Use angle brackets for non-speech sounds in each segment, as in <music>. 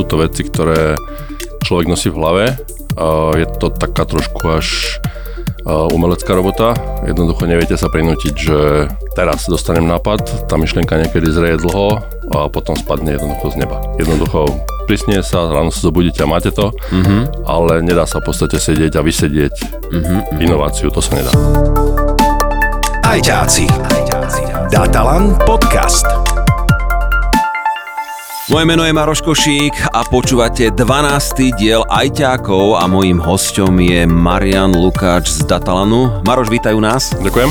sú to veci, ktoré človek nosí v hlave. Je to taká trošku až umelecká robota. Jednoducho neviete sa prinútiť, že teraz dostanem nápad, tá myšlienka niekedy zreje dlho a potom spadne jednoducho z neba. Jednoducho prisnie sa, ráno sa zobudíte a máte to, mm-hmm. ale nedá sa v podstate sedieť a vysedieť mm-hmm. inováciu, to sa nedá. Ajťáci. Datalan podcast. Moje meno je Maroš Košík a počúvate 12. diel Ajťákov a mojím hostom je Marian Lukáč z Datalanu. Maroš, vítajú nás. Ďakujem.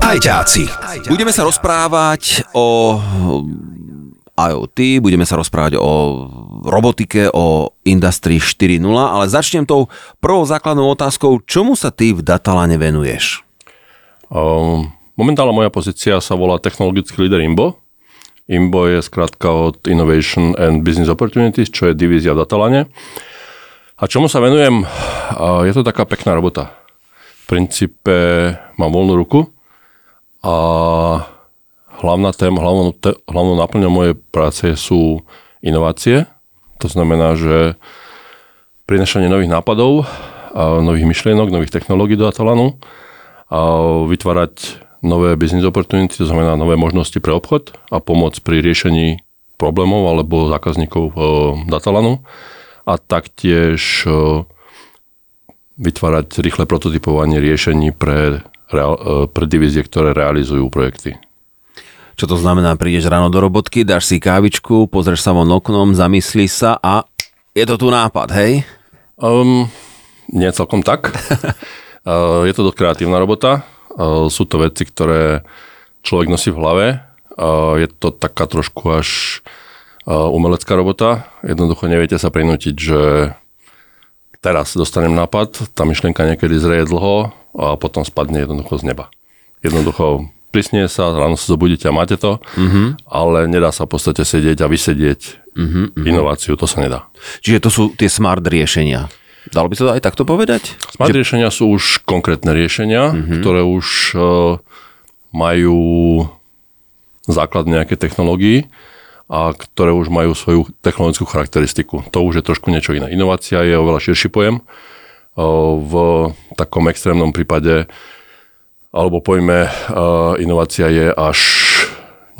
Ajťáci. Budeme sa rozprávať o IoT, budeme sa rozprávať o robotike, o Industry 4.0, ale začnem tou prvou základnou otázkou, čomu sa ty v Datalane venuješ? Um, momentálna moja pozícia sa volá technologický líder IMBO, IMBO je skrátka od Innovation and Business Opportunities, čo je divízia v Datalane. A čomu sa venujem? Je to taká pekná robota. V princípe mám voľnú ruku a hlavná téma, hlavnou, hlavnou náplňou mojej práce sú inovácie. To znamená, že prinašanie nových nápadov, nových myšlienok, nových technológií do Datalanu, a vytvárať nové business opportunity, to znamená nové možnosti pre obchod a pomoc pri riešení problémov alebo zákazníkov e, Datalanu a taktiež e, vytvárať rýchle prototypovanie riešení pre, e, pre divízie, ktoré realizujú projekty. Čo to znamená? Prídeš ráno do robotky, dáš si kávičku, pozrieš sa von oknom, zamyslíš sa a je to tu nápad, hej? Um, nie celkom tak. uh, <laughs> je to dosť kreatívna robota. Sú to veci, ktoré človek nosí v hlave. Je to taká trošku až umelecká robota. Jednoducho neviete sa prinútiť, že teraz dostanem nápad, tá myšlienka niekedy zreje dlho a potom spadne jednoducho z neba. Jednoducho prisnie sa, ráno sa zobudíte a máte to, mm-hmm. ale nedá sa v podstate sedieť a vysedieť mm-hmm. inováciu, to sa nedá. Čiže to sú tie smart riešenia. Dalo by sa to aj takto povedať? Smart že... riešenia sú už konkrétne riešenia, mm-hmm. ktoré už uh, majú základ nejaké technológií a ktoré už majú svoju technologickú charakteristiku. To už je trošku niečo iné. Inovácia je oveľa širší pojem. Uh, v takom extrémnom prípade alebo pojme uh, inovácia je až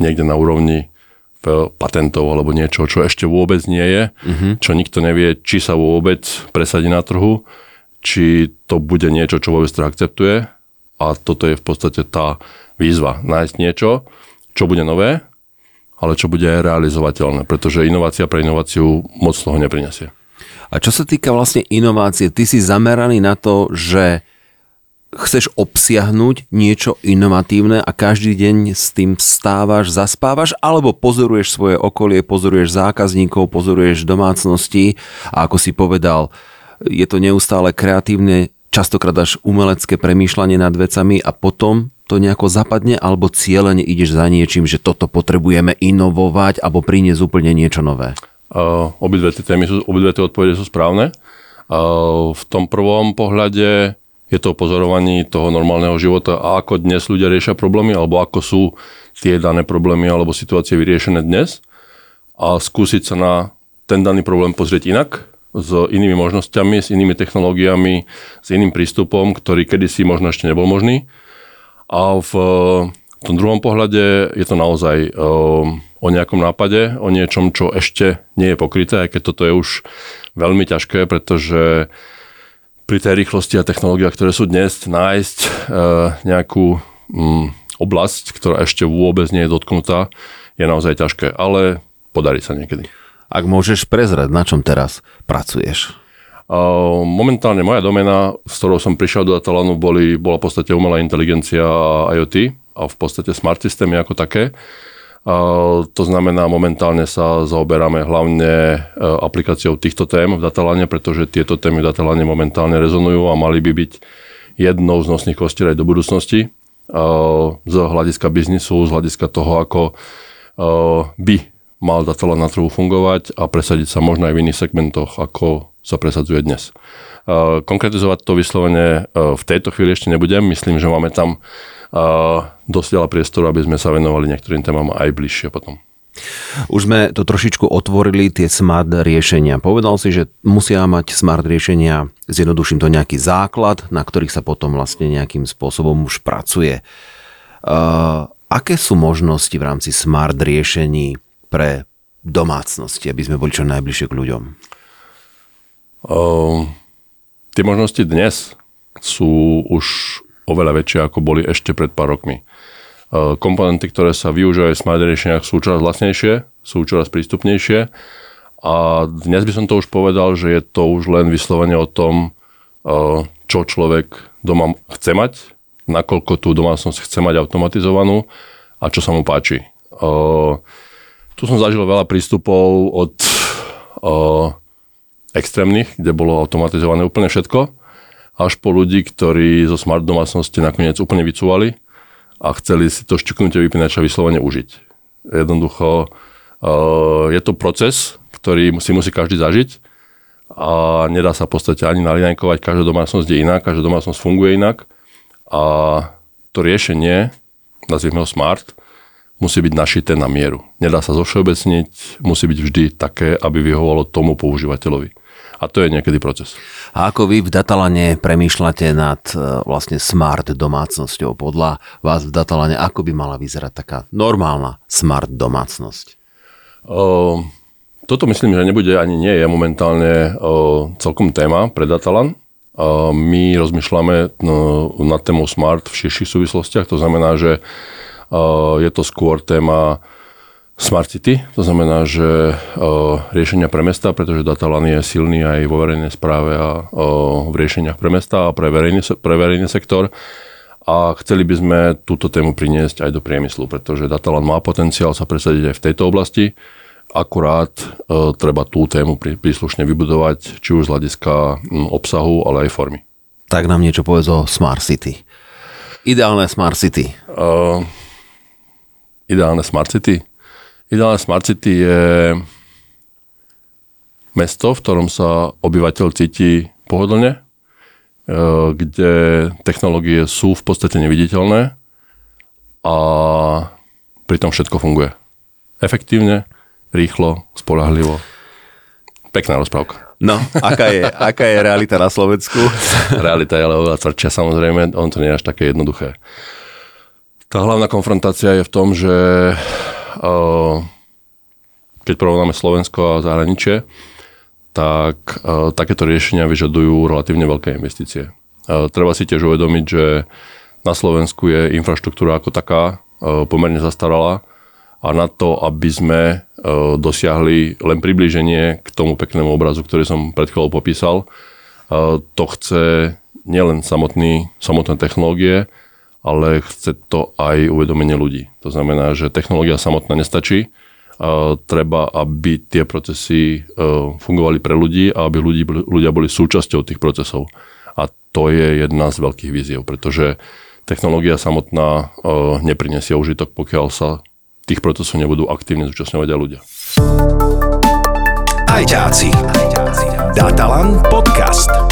niekde na úrovni patentov alebo niečo, čo ešte vôbec nie je, uh-huh. čo nikto nevie, či sa vôbec presadí na trhu, či to bude niečo, čo vôbec trh akceptuje. A toto je v podstate tá výzva. Nájsť niečo, čo bude nové, ale čo bude aj realizovateľné, pretože inovácia pre inováciu moc toho neprinesie. A čo sa týka vlastne inovácie, ty si zameraný na to, že chceš obsiahnuť niečo inovatívne a každý deň s tým vstávaš, zaspávaš, alebo pozoruješ svoje okolie, pozoruješ zákazníkov, pozoruješ domácnosti a ako si povedal, je to neustále kreatívne, častokrát až umelecké premýšľanie nad vecami a potom to nejako zapadne, alebo cieľene ideš za niečím, že toto potrebujeme inovovať alebo priniesť úplne niečo nové? Uh, obidve tie témy sú, obidve tie odpovede sú správne. Uh, v tom prvom pohľade je to o pozorovaní toho normálneho života a ako dnes ľudia riešia problémy, alebo ako sú tie dané problémy alebo situácie vyriešené dnes a skúsiť sa na ten daný problém pozrieť inak, s inými možnosťami, s inými technológiami, s iným prístupom, ktorý kedysi možno ešte nebol možný. A v tom druhom pohľade je to naozaj o nejakom nápade, o niečom, čo ešte nie je pokryté, aj keď toto je už veľmi ťažké, pretože pri tej rýchlosti a technológiách, ktoré sú dnes, nájsť e, nejakú mm, oblasť, ktorá ešte vôbec nie je dotknutá, je naozaj ťažké, ale podarí sa niekedy. Ak môžeš prezrať, na čom teraz pracuješ? Momentálne moja domena, s ktorou som prišiel do Atalanu, boli, bola v podstate umelá inteligencia a IoT a v podstate smart systémy ako také. To znamená, momentálne sa zaoberáme hlavne e, aplikáciou týchto tém v Datalane, pretože tieto témy v Datalane momentálne rezonujú a mali by byť jednou z nosných kostier aj do budúcnosti z hľadiska biznisu, z hľadiska toho, ako e, by mal Datalan na trhu fungovať a presadiť sa možno aj v iných segmentoch, ako sa presadzuje dnes. E, konkretizovať to vyslovene v tejto chvíli ešte nebudem. Myslím, že máme tam dosť veľa priestoru, aby sme sa venovali niektorým témam aj bližšie potom. Už sme to trošičku otvorili, tie smart riešenia. Povedal si, že musia mať smart riešenia, zjednoduším to nejaký základ, na ktorých sa potom vlastne nejakým spôsobom už pracuje. Uh, aké sú možnosti v rámci smart riešení pre domácnosti, aby sme boli čo najbližšie k ľuďom? Uh, tie možnosti dnes sú už oveľa väčšie, ako boli ešte pred pár rokmi. Eh, komponenty, ktoré sa využívajú v smart riešeniach sú čoraz vlastnejšie, sú čoraz prístupnejšie a dnes by som to už povedal, že je to už len vyslovene o tom, eh, čo človek doma chce mať, nakoľko tú domácnosť chce mať automatizovanú a čo sa mu páči. Tu som zažil veľa prístupov od extrémnych, kde bolo automatizované úplne všetko, až po ľudí, ktorí zo smart domácnosti nakoniec úplne vycúvali a chceli si to šťuknutie vypínača vyslovene užiť. Jednoducho uh, je to proces, ktorý si musí každý zažiť a nedá sa v podstate ani naliňajkovať, každá domácnosť je iná, každá domácnosť funguje inak a to riešenie, nazvime ho smart, musí byť našité na mieru. Nedá sa zovšeobecniť, musí byť vždy také, aby vyhovovalo tomu používateľovi. A to je niekedy proces. A ako vy v Datalane premýšľate nad e, vlastne smart domácnosťou? Podľa vás v Datalane, ako by mala vyzerať taká normálna smart domácnosť? O, toto myslím, že nebude ani nie je momentálne o, celkom téma pre Datalan. O, my rozmýšľame no, nad témou smart v širších súvislostiach, to znamená, že je to skôr téma Smart City, to znamená, že o, riešenia pre mesta, pretože Datalan je silný aj vo verejnej správe a o, v riešeniach pre mesta a pre verejný, pre verejný sektor. A chceli by sme túto tému priniesť aj do priemyslu, pretože Datalan má potenciál sa presadiť aj v tejto oblasti. Akurát o, treba tú tému prí, príslušne vybudovať, či už z hľadiska m, obsahu, ale aj formy. Tak nám niečo povedz o Smart City. Ideálne Smart City. Uh, ideálne Smart City? Ideálne Smart City je mesto, v ktorom sa obyvateľ cíti pohodlne, e, kde technológie sú v podstate neviditeľné a pritom všetko funguje. Efektívne, rýchlo, spolahlivo. Pekná rozprávka. No, aká je, aká je realita na Slovensku? <laughs> realita je ale oveľa tvrdšia, samozrejme, on to nie je až také jednoduché. Tá hlavná konfrontácia je v tom, že keď porovnáme Slovensko a zahraničie, tak takéto riešenia vyžadujú relatívne veľké investície. Treba si tiež uvedomiť, že na Slovensku je infraštruktúra ako taká pomerne zastaralá a na to, aby sme dosiahli len priblíženie k tomu peknému obrazu, ktorý som pred chvíľou popísal, to chce nielen samotný, samotné technológie, ale chce to aj uvedomenie ľudí. To znamená, že technológia samotná nestačí, treba, aby tie procesy e, fungovali pre ľudí a aby ľudí, ľudia boli súčasťou tých procesov. A to je jedna z veľkých víziev, pretože technológia samotná e, neprinesie užitok, pokiaľ sa tých procesov nebudú aktívne zúčastňovať aj ľudia. Ajťáci. Datalan podcast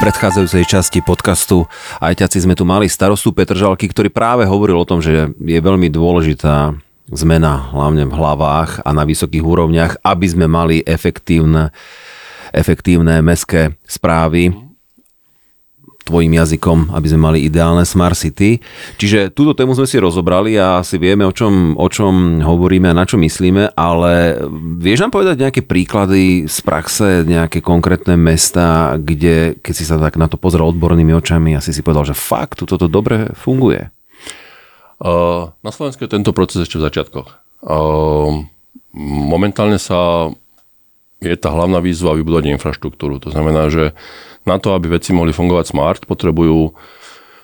predchádzajúcej časti podcastu Ajťaci sme tu mali starostu Petržalky, ktorý práve hovoril o tom, že je veľmi dôležitá zmena hlavne v hlavách a na vysokých úrovniach, aby sme mali efektívne, efektívne meské správy tvojim jazykom, aby sme mali ideálne Smart City. Čiže túto tému sme si rozobrali a asi vieme, o čom, o čom hovoríme a na čo myslíme, ale vieš nám povedať nejaké príklady z praxe, nejaké konkrétne mesta, kde, keď si sa tak na to pozrel odbornými očami, asi si povedal, že fakt, toto dobre funguje? Uh, na Slovensku je tento proces ešte v začiatkoch. Uh, momentálne sa je tá hlavná výzva vybudovať infraštruktúru. To znamená, že na to, aby veci mohli fungovať smart, potrebujú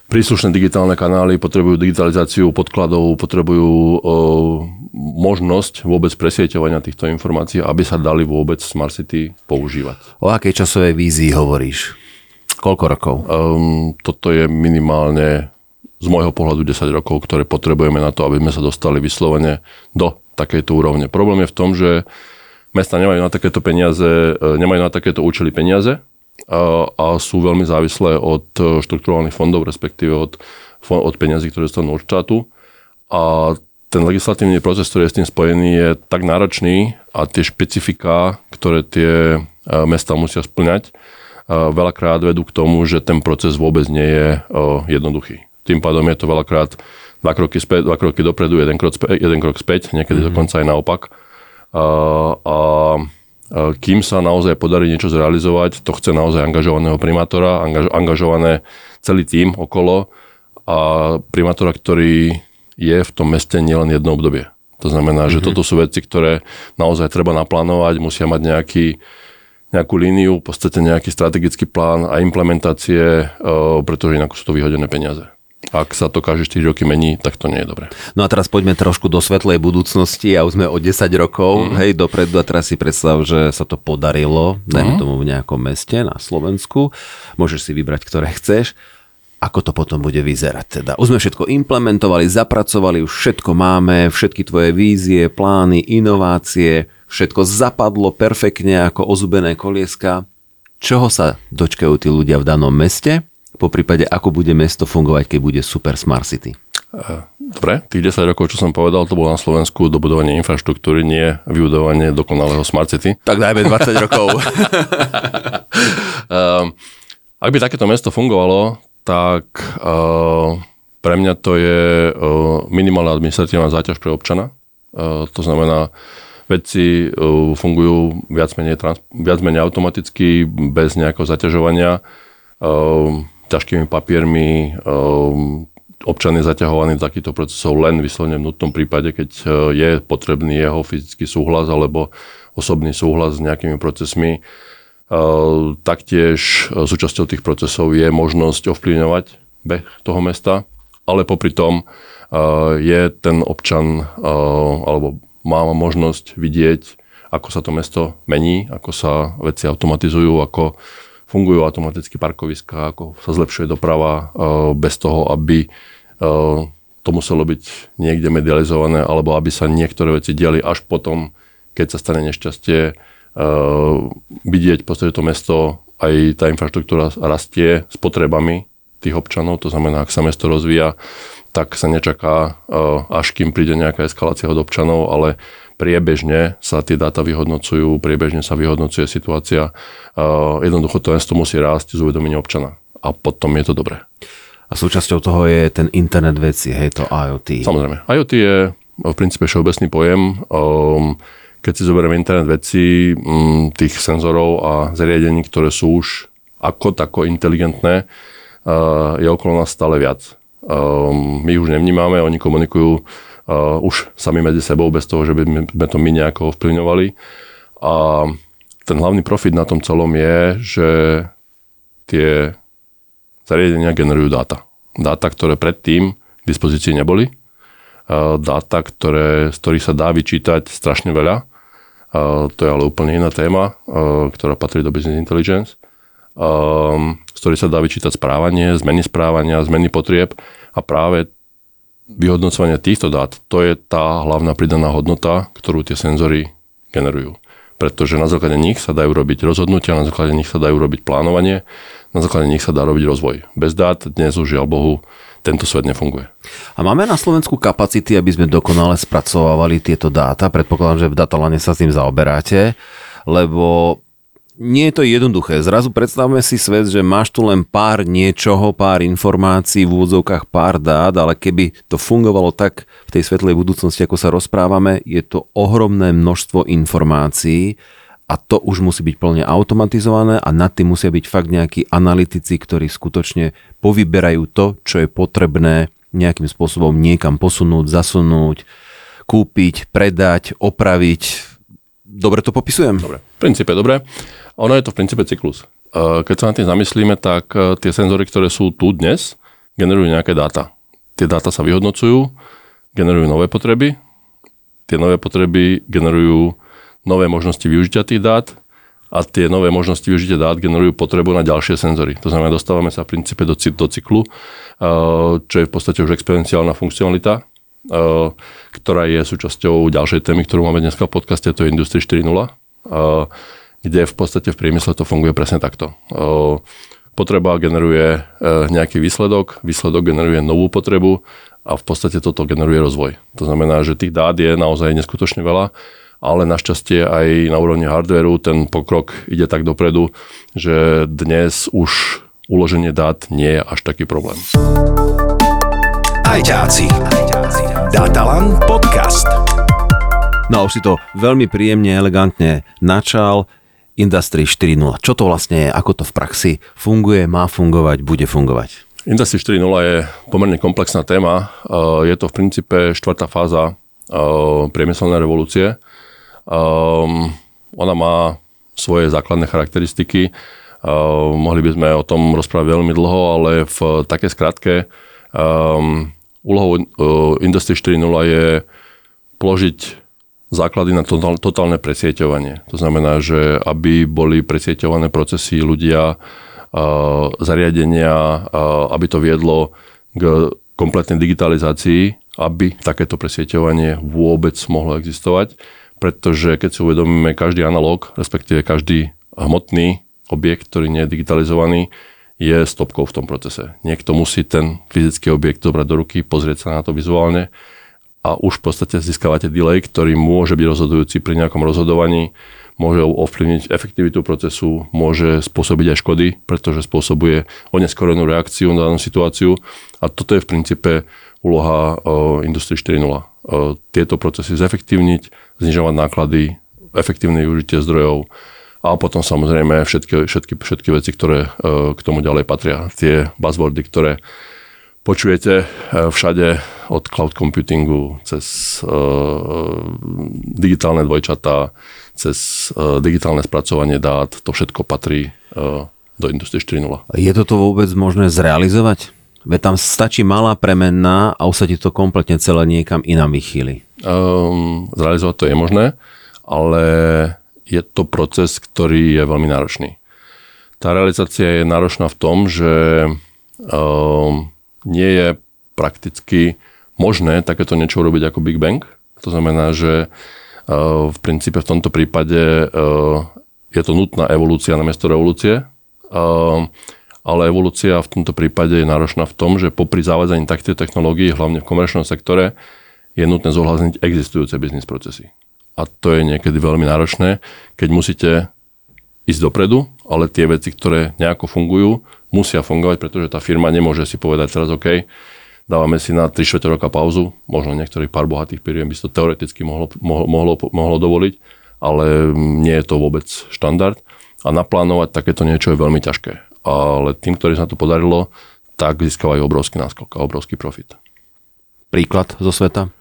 príslušné digitálne kanály, potrebujú digitalizáciu podkladov, potrebujú o, možnosť vôbec presieťovania týchto informácií, aby sa dali vôbec Smart City používať. O akej časovej vízii hovoríš? Koľko rokov? Um, toto je minimálne z môjho pohľadu 10 rokov, ktoré potrebujeme na to, aby sme sa dostali vyslovene do takejto úrovne. Problém je v tom, že mesta nemajú na takéto peniaze, e, nemajú na takéto účely peniaze, a sú veľmi závislé od e, štrukturálnych fondov, respektíve od, od peniazí, ktoré dostanú od štátu. A ten legislatívny proces, ktorý je s tým spojený, je tak náročný a tie špecifika, ktoré tie mesta musia splňať, veľakrát vedú k tomu, že ten proces vôbec nie je jednoduchý. Tým pádom je to veľakrát dva kroky späť, dva kroky dopredu, jeden krok späť, jeden krok späť niekedy mm-hmm. dokonca aj naopak. A, a kým sa naozaj podarí niečo zrealizovať, to chce naozaj angažovaného primátora, angaž, angažované celý tým okolo a primátora, ktorý je v tom meste nielen jedno obdobie. To znamená, že mm-hmm. toto sú veci, ktoré naozaj treba naplánovať, musia mať nejaký, nejakú líniu, v podstate nejaký strategický plán a implementácie, pretože inak sú to vyhodené peniaze. Ak sa to každé 4 roky mení, tak to nie je dobré. No a teraz poďme trošku do svetlej budúcnosti a už sme o 10 rokov, mm. hej, dopredu a teraz si predstav, že sa to podarilo, dajme mm. tomu v nejakom meste na Slovensku, môžeš si vybrať, ktoré chceš ako to potom bude vyzerať. Teda už sme všetko implementovali, zapracovali, už všetko máme, všetky tvoje vízie, plány, inovácie, všetko zapadlo perfektne ako ozubené kolieska. Čoho sa dočkajú tí ľudia v danom meste? Po prípade, ako bude mesto fungovať, keď bude Super Smart City? Dobre, tých 10 rokov, čo som povedal, to bolo na Slovensku dobudovanie infraštruktúry, nie vybudovanie dokonalého Smart City. Tak dajme 20 rokov. <laughs> Ak by takéto mesto fungovalo, tak uh, pre mňa to je uh, minimálna administratívna záťaž pre občana. To znamená, veci fungujú viac menej, trans- viac menej automaticky, bez nejakého zaťažovania, uh, ťažkými papiermi, uh, občan je zaťahovaný do takýchto procesov len vyslovene v nutnom prípade, keď je potrebný jeho fyzický súhlas alebo osobný súhlas s nejakými procesmi. Ehm, taktiež e, súčasťou tých procesov je možnosť ovplyvňovať beh toho mesta, ale popri tom e, je ten občan e, alebo má možnosť vidieť, ako sa to mesto mení, ako sa veci automatizujú, ako fungujú automaticky parkoviska, ako sa zlepšuje doprava bez toho, aby to muselo byť niekde medializované, alebo aby sa niektoré veci diali až potom, keď sa stane nešťastie, uh, vidieť podstate to mesto, aj tá infraštruktúra rastie s potrebami tých občanov, to znamená, ak sa mesto rozvíja, tak sa nečaká, uh, až kým príde nejaká eskalácia od občanov, ale priebežne sa tie dáta vyhodnocujú, priebežne sa vyhodnocuje situácia. Uh, jednoducho to mesto musí rásť z uvedomenia občana a potom je to dobré. A súčasťou toho je ten internet veci, hej, to IoT. Samozrejme. IoT je v princípe všeobecný pojem. Um, keď si zoberieme internet veci, mm, tých senzorov a zariadení, ktoré sú už ako tako inteligentné, je okolo nás stále viac. My už nevnímame, oni komunikujú už sami medzi sebou bez toho, že by sme to my nejako ovplyvňovali. A ten hlavný profit na tom celom je, že tie zariadenia generujú dáta. Dáta, ktoré predtým k dispozícii neboli. Dáta, ktoré, z ktorých sa dá vyčítať strašne veľa to je ale úplne iná téma, ktorá patrí do business intelligence, z ktorej sa dá vyčítať správanie, zmeny správania, zmeny potrieb a práve vyhodnocovanie týchto dát, to je tá hlavná pridaná hodnota, ktorú tie senzory generujú. Pretože na základe nich sa dajú robiť rozhodnutia, na základe nich sa dajú robiť plánovanie, na základe nich sa dá robiť rozvoj. Bez dát dnes už žiaľ Bohu tento svet nefunguje. A máme na Slovensku kapacity, aby sme dokonale spracovávali tieto dáta? Predpokladám, že v Datalane sa s tým zaoberáte, lebo nie je to jednoduché. Zrazu predstavme si svet, že máš tu len pár niečoho, pár informácií, v úvodzovkách pár dát, ale keby to fungovalo tak v tej svetlej budúcnosti, ako sa rozprávame, je to ohromné množstvo informácií, a to už musí byť plne automatizované a nad tým musia byť fakt nejakí analytici, ktorí skutočne povyberajú to, čo je potrebné nejakým spôsobom niekam posunúť, zasunúť, kúpiť, predať, opraviť. Dobre to popisujem? Dobre, v princípe dobre. Ono je to v princípe cyklus. E, keď sa na tým zamyslíme, tak e, tie senzory, ktoré sú tu dnes, generujú nejaké dáta. Tie dáta sa vyhodnocujú, generujú nové potreby, tie nové potreby generujú nové možnosti využitia tých dát a tie nové možnosti využitia dát generujú potrebu na ďalšie senzory. To znamená, dostávame sa v princípe do, cyklu, uh, čo je v podstate už exponenciálna funkcionalita, ktorá je súčasťou ďalšej témy, ktorú máme dneska v podcaste, to je Industry 4.0, uh, kde v podstate v priemysle to funguje presne takto. Potreba generuje nejaký výsledok, výsledok generuje novú potrebu a v podstate toto generuje rozvoj. To znamená, že tých dát je naozaj neskutočne veľa, ale našťastie aj na úrovni hardwareu ten pokrok ide tak dopredu, že dnes už uloženie dát nie je až taký problém. Ajťáci. Datalan podcast. No už si to veľmi príjemne, elegantne načal. Industry 4.0. Čo to vlastne je? Ako to v praxi funguje, má fungovať, bude fungovať? Industry 4.0 je pomerne komplexná téma. Je to v princípe štvrtá fáza priemyselnej revolúcie. Ona má svoje základné charakteristiky. Mohli by sme o tom rozprávať veľmi dlho, ale v také skratke úlohou Industry 4.0 je položiť základy na totálne presieťovanie. To znamená, že aby boli presieťované procesy ľudia, zariadenia, aby to viedlo k kompletnej digitalizácii, aby takéto presieťovanie vôbec mohlo existovať. Pretože keď si uvedomíme, každý analóg, respektíve každý hmotný objekt, ktorý nie je digitalizovaný, je stopkou v tom procese. Niekto musí ten fyzický objekt zobrať do ruky, pozrieť sa na to vizuálne a už v podstate získavate delay, ktorý môže byť rozhodujúci pri nejakom rozhodovaní, môže ovplyvniť efektivitu procesu, môže spôsobiť aj škody, pretože spôsobuje oneskorenú reakciu na danú situáciu a toto je v princípe úloha Industrie 4.0. Tieto procesy zefektívniť, znižovať náklady, efektívne využitie zdrojov a potom samozrejme všetky, všetky, všetky veci, ktoré k tomu ďalej patria. Tie buzzwordy, ktoré počujete všade od cloud computingu cez uh, digitálne dvojčatá, cez digitálne spracovanie dát, to všetko patrí do Industrie 4.0. Je toto vôbec možné zrealizovať? Veď tam stačí malá premenná a už sa ti to kompletne celé niekam inám vychýli. Um, zrealizovať to je možné, ale je to proces, ktorý je veľmi náročný. Tá realizácia je náročná v tom, že um, nie je prakticky možné takéto niečo urobiť ako Big Bang. To znamená, že uh, v princípe v tomto prípade uh, je to nutná evolúcia namiesto revolúcie. Uh, ale evolúcia v tomto prípade je náročná v tom, že popri zavádzaní takýchto technológií, hlavne v komerčnom sektore, je nutné zohľadniť existujúce biznis procesy. A to je niekedy veľmi náročné, keď musíte ísť dopredu, ale tie veci, ktoré nejako fungujú, musia fungovať, pretože tá firma nemôže si povedať teraz OK, dávame si na 3 4 roka pauzu, možno niektorých pár bohatých firiem by si to teoreticky mohlo, mohlo, mohlo, mohlo dovoliť, ale nie je to vôbec štandard a naplánovať takéto niečo je veľmi ťažké. Ale tým, ktorým sa to podarilo, tak získavajú obrovský náskok a obrovský profit. Príklad zo sveta?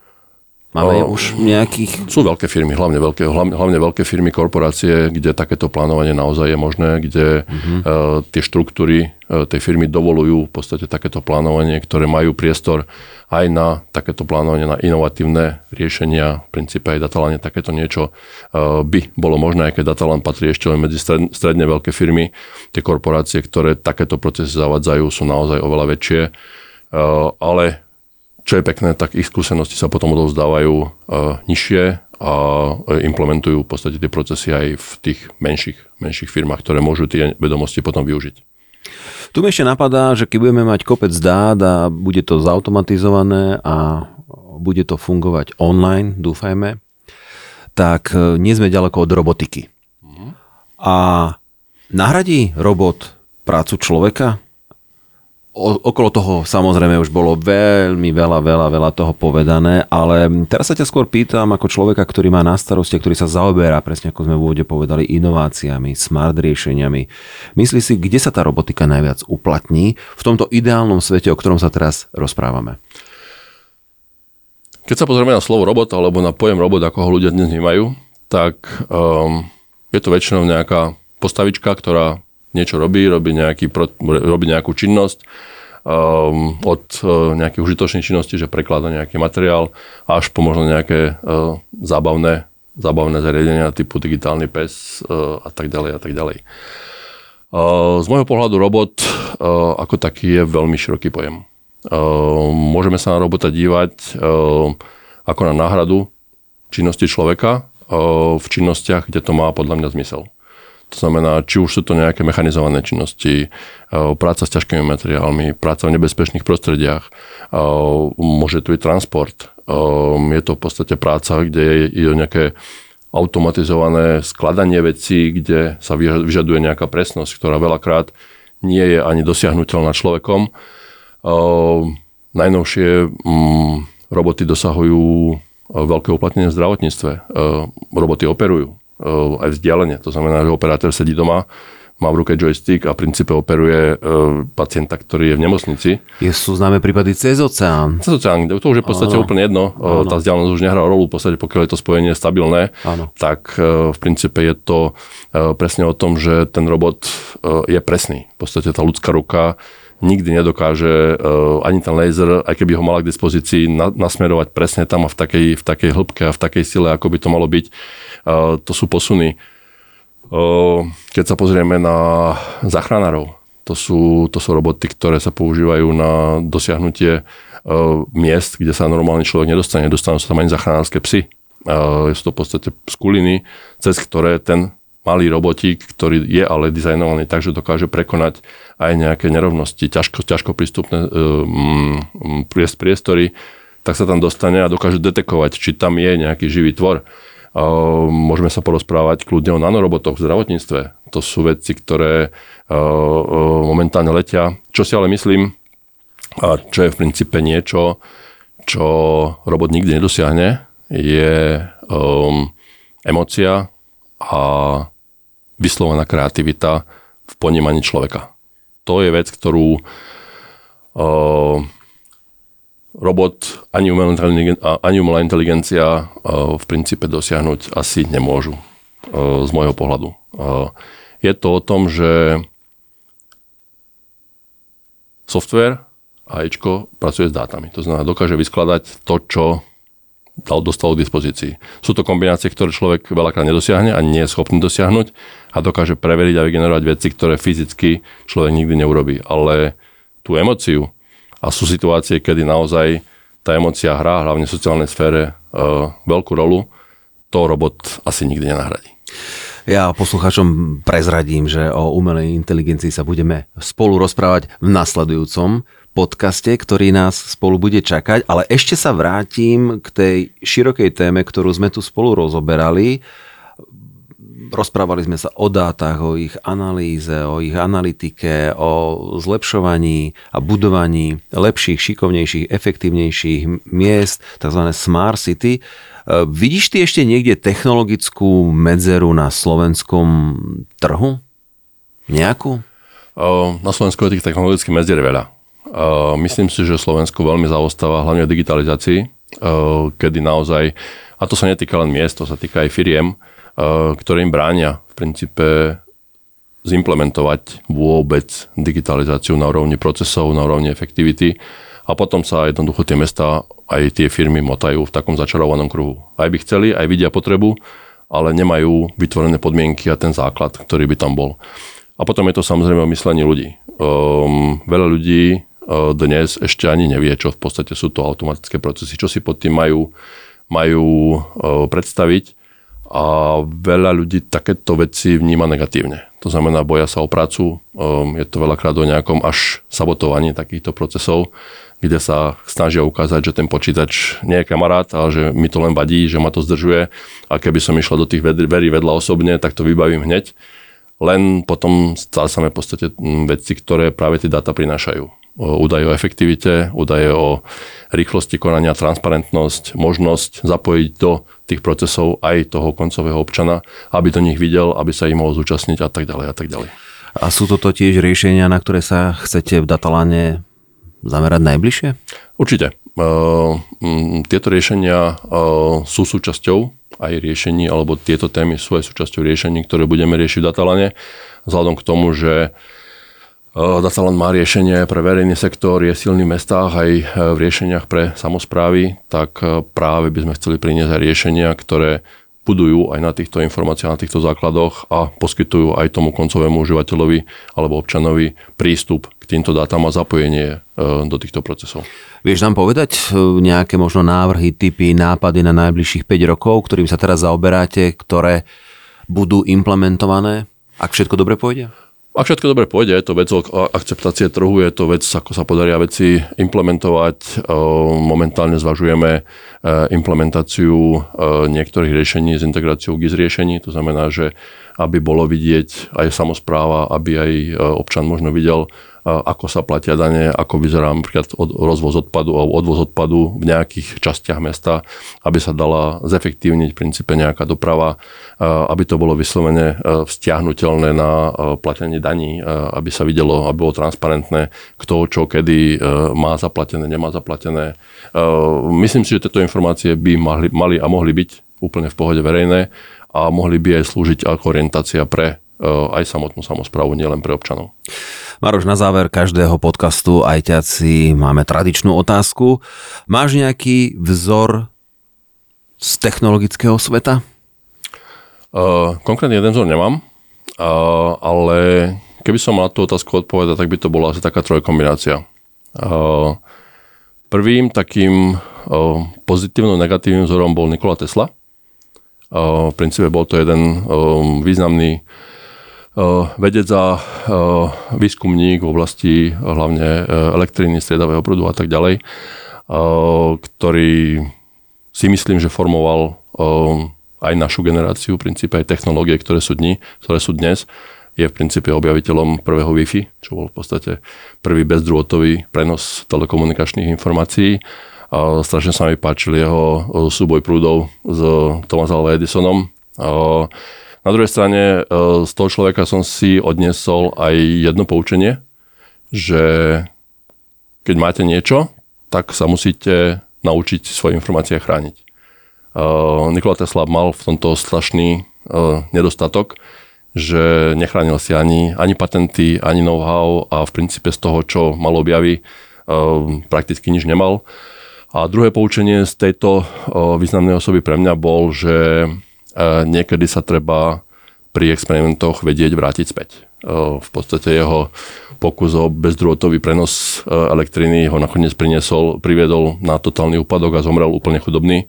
Máme o, už nejakých... Sú veľké firmy, hlavne veľké, hlavne, hlavne veľké firmy, korporácie, kde takéto plánovanie naozaj je možné, kde uh-huh. uh, tie štruktúry uh, tej firmy dovolujú v podstate takéto plánovanie, ktoré majú priestor aj na takéto plánovanie, na inovatívne riešenia. V princípe aj Datalan takéto niečo uh, by bolo možné, aj keď Datalan patrí ešte len medzi stred, stredne veľké firmy. Tie korporácie, ktoré takéto procesy zavadzajú, sú naozaj oveľa väčšie. Uh, ale čo je pekné, tak ich skúsenosti sa potom odovzdávajú uh, nižšie a e, implementujú v podstate tie procesy aj v tých menších, menších firmách, ktoré môžu tie vedomosti potom využiť. Tu mi ešte napadá, že keď budeme mať kopec dát a bude to zautomatizované a bude to fungovať online, dúfajme, tak e, nie sme ďaleko od robotiky. A nahradí robot prácu človeka? Okolo toho samozrejme už bolo veľmi veľa, veľa, veľa toho povedané, ale teraz sa ťa skôr pýtam ako človeka, ktorý má na starosti, ktorý sa zaoberá, presne ako sme v úvode povedali, inováciami, smart riešeniami. Myslí si, kde sa tá robotika najviac uplatní v tomto ideálnom svete, o ktorom sa teraz rozprávame? Keď sa pozrieme na slovo robot alebo na pojem robot, ako ho ľudia dnes vnímajú, tak um, je to väčšinou nejaká postavička, ktorá niečo robí, robí, nejaký, robí nejakú činnosť, um, od uh, nejakých užitočných činností, že prekladá nejaký materiál, až po možno nejaké uh, zábavné, zábavné zariadenia typu digitálny pes uh, a tak ďalej a tak ďalej. Uh, z môjho pohľadu robot ako taký je veľmi široký pojem. Môžeme sa na robota dívať uh, ako na náhradu činnosti človeka v činnostiach, kde to má podľa mňa zmysel. To znamená, či už sú to nejaké mechanizované činnosti, práca s ťažkými materiálmi, práca v nebezpečných prostrediach, môže tu byť transport. Je to v podstate práca, kde je nejaké automatizované skladanie vecí, kde sa vyžaduje nejaká presnosť, ktorá veľakrát nie je ani dosiahnutelná človekom. Najnovšie mm, roboty dosahujú veľké uplatnenie v zdravotníctve. Roboty operujú aj vzdialenie. To znamená, že operátor sedí doma, má v ruke joystick a v princípe operuje pacienta, ktorý je v nemocnici. Je sú známe prípady cez oceán. Cez oceán, to už je v podstate ano. úplne jedno. Ano. Tá vzdialenosť už nehrá rolu, v podstate pokiaľ je to spojenie stabilné, ano. tak v princípe je to presne o tom, že ten robot je presný. V podstate tá ľudská ruka nikdy nedokáže ani ten laser, aj keby ho mala k dispozícii, nasmerovať presne tam a v takej, v takej hĺbke a v takej sile, ako by to malo byť to sú posuny. Keď sa pozrieme na zachránarov, to sú, to sú roboty, ktoré sa používajú na dosiahnutie miest, kde sa normálny človek nedostane. Dostanú sa tam ani zachránarské psy. Sú to v podstate skuliny, cez ktoré ten malý robotík, ktorý je ale dizajnovaný tak, že dokáže prekonať aj nejaké nerovnosti, ťažko, ťažko prístupné um, priestory, tak sa tam dostane a dokáže detekovať, či tam je nejaký živý tvor. Môžeme sa porozprávať kľudne o nanorobotoch v zdravotníctve. To sú veci, ktoré momentálne letia. Čo si ale myslím, čo je v princípe niečo, čo robot nikdy nedosiahne, je um, emocia a vyslovená kreativita v ponímaní človeka. To je vec, ktorú uh, robot ani umelá inteligencia, ani umelá inteligencia v princípe dosiahnuť asi nemôžu z môjho pohľadu. Je to o tom, že software a Ečko pracuje s dátami. To znamená, dokáže vyskladať to, čo dal, k dispozícii. Sú to kombinácie, ktoré človek veľakrát nedosiahne a nie je schopný dosiahnuť a dokáže preveriť a vygenerovať veci, ktoré fyzicky človek nikdy neurobí. Ale tú emociu, a sú situácie, kedy naozaj tá emocia hrá, hlavne v sociálnej sfére, uh, veľkú rolu. To robot asi nikdy nenahradí. Ja poslucháčom prezradím, že o umelej inteligencii sa budeme spolu rozprávať v nasledujúcom podcaste, ktorý nás spolu bude čakať, ale ešte sa vrátim k tej širokej téme, ktorú sme tu spolu rozoberali Rozprávali sme sa o dátach, o ich analýze, o ich analytike, o zlepšovaní a budovaní lepších, šikovnejších, efektívnejších miest, tzv. smart city. E, vidíš ty ešte niekde technologickú medzeru na slovenskom trhu? Nejakú? Na Slovensku je tých technologických medzier veľa. Myslím si, že Slovensko veľmi zaostáva hlavne v digitalizácii, kedy naozaj, a to sa netýka len miest, to sa týka aj firiem, ktoré im bránia v princípe zimplementovať vôbec digitalizáciu na úrovni procesov, na úrovni efektivity a potom sa jednoducho tie mesta aj tie firmy motajú v takom začarovanom kruhu. Aj by chceli, aj vidia potrebu, ale nemajú vytvorené podmienky a ten základ, ktorý by tam bol. A potom je to samozrejme o myslení ľudí. Um, veľa ľudí uh, dnes ešte ani nevie, čo v podstate sú to automatické procesy, čo si pod tým majú, majú uh, predstaviť a veľa ľudí takéto veci vníma negatívne. To znamená, boja sa o prácu, um, je to veľakrát o nejakom až sabotovaní takýchto procesov, kde sa snažia ukázať, že ten počítač nie je kamarát, ale že mi to len vadí, že ma to zdržuje a keby som išla do tých verí vedľa osobne, tak to vybavím hneď. Len potom stávame v podstate veci, ktoré práve tie dáta prinášajú údaje o efektivite, údaje o rýchlosti konania, transparentnosť, možnosť zapojiť do tých procesov aj toho koncového občana, aby to nich videl, aby sa im mohol zúčastniť a tak ďalej a tak ďalej. A sú toto tiež riešenia, na ktoré sa chcete v Datalane zamerať najbližšie? Určite. Uh, tieto riešenia uh, sú súčasťou aj riešení, alebo tieto témy sú aj súčasťou riešení, ktoré budeme riešiť v Datalane, vzhľadom k tomu, že Dataland má riešenie pre verejný sektor, je silný v mestách aj e, v riešeniach pre samozprávy, tak e, práve by sme chceli priniesť aj riešenia, ktoré budujú aj na týchto informáciách, na týchto základoch a poskytujú aj tomu koncovému užívateľovi alebo občanovi prístup k týmto dátam a zapojenie e, do týchto procesov. Vieš nám povedať nejaké možno návrhy, typy, nápady na najbližších 5 rokov, ktorým sa teraz zaoberáte, ktoré budú implementované Ak všetko dobre pôjde? Ak všetko dobre pôjde, je to vec akceptácie trhu, je to vec, ako sa podaria veci implementovať. Momentálne zvažujeme e, implementáciu e, niektorých riešení s integráciou GIS riešení, to znamená, že aby bolo vidieť aj samozpráva, aby aj e, občan možno videl, ako sa platia dane, ako vyzerá napríklad od, rozvoz odpadu alebo odvoz odpadu v nejakých častiach mesta, aby sa dala zefektívniť v princípe nejaká doprava, aby to bolo vyslovene vzťahnutelné na platenie daní, aby sa videlo, aby bolo transparentné, kto čo kedy má zaplatené, nemá zaplatené. Myslím si, že tieto informácie by mali, mali a mohli byť úplne v pohode verejné a mohli by aj slúžiť ako orientácia pre aj samotnú samozprávu, nielen pre občanov. Maroš, na záver každého podcastu aj ťaci máme tradičnú otázku. Máš nejaký vzor z technologického sveta? Uh, konkrétne jeden vzor nemám, uh, ale keby som mal tú otázku odpovedať, tak by to bola asi taká trojkombinácia. Uh, prvým takým pozitívnym negatívnym vzorom bol Nikola Tesla. V princípe bol to jeden významný vedec a eh, výskumník v oblasti eh, hlavne elektriny, striedavého prúdu a tak ďalej, ktorý si myslím, že formoval aj našu generáciu, v princípe aj technológie, ktoré sú, dni, ktoré sú dnes. Je v princípe objaviteľom prvého Wi-Fi, čo bol v podstate prvý bezdrôtový prenos telekomunikačných informácií. A strašne sa mi páčil jeho súboj prúdov s Thomas Alva Edisonom. Na druhej strane e, z toho človeka som si odnesol aj jedno poučenie, že keď máte niečo, tak sa musíte naučiť svoje informácie chrániť. E, Nikola Tesla mal v tomto strašný e, nedostatok, že nechránil si ani, ani patenty, ani know-how a v princípe z toho, čo mal objavy, prakticky nič nemal. A druhé poučenie z tejto významnej osoby pre mňa bol, že niekedy sa treba pri experimentoch vedieť vrátiť späť. V podstate jeho pokus o bezdrôtový prenos elektriny ho nakoniec priniesol, priviedol na totálny úpadok a zomrel úplne chudobný,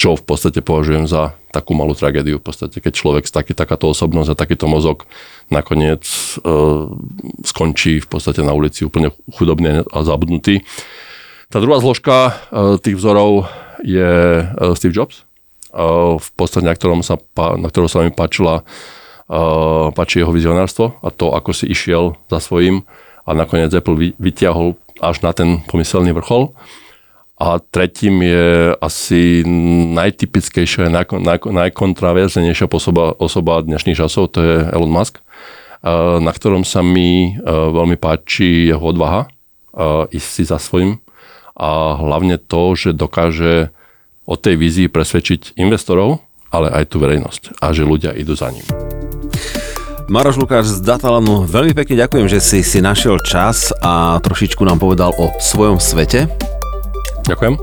čo v podstate považujem za takú malú tragédiu. V podstate, keď človek z taký, takáto osobnosť a takýto mozog nakoniec e, skončí v podstate na ulici úplne chudobný a zabudnutý. Tá druhá zložka e, tých vzorov je e, Steve Jobs, v podstate, na ktorom sa, na ktorom sa mi páčila, páči jeho vizionárstvo a to, ako si išiel za svojím a nakoniec Apple vytiahol až na ten pomyselný vrchol. A tretím je asi najtypickejšia, naj, naj, najkontraverznejšia osoba, osoba dnešných časov, to je Elon Musk, na ktorom sa mi veľmi páči jeho odvaha ísť si za svojím a hlavne to, že dokáže o tej vízii presvedčiť investorov, ale aj tú verejnosť a že ľudia idú za ním. Maroš Lukáš z Datalanu, veľmi pekne ďakujem, že si si našiel čas a trošičku nám povedal o svojom svete. Ďakujem.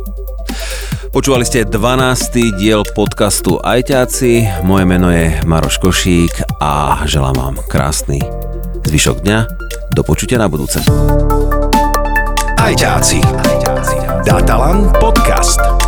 Počúvali ste 12. diel podcastu Ajťáci. Moje meno je Maroš Košík a želám vám krásny zvyšok dňa. Do počutia na budúce. Ajťáci. Datalan podcast.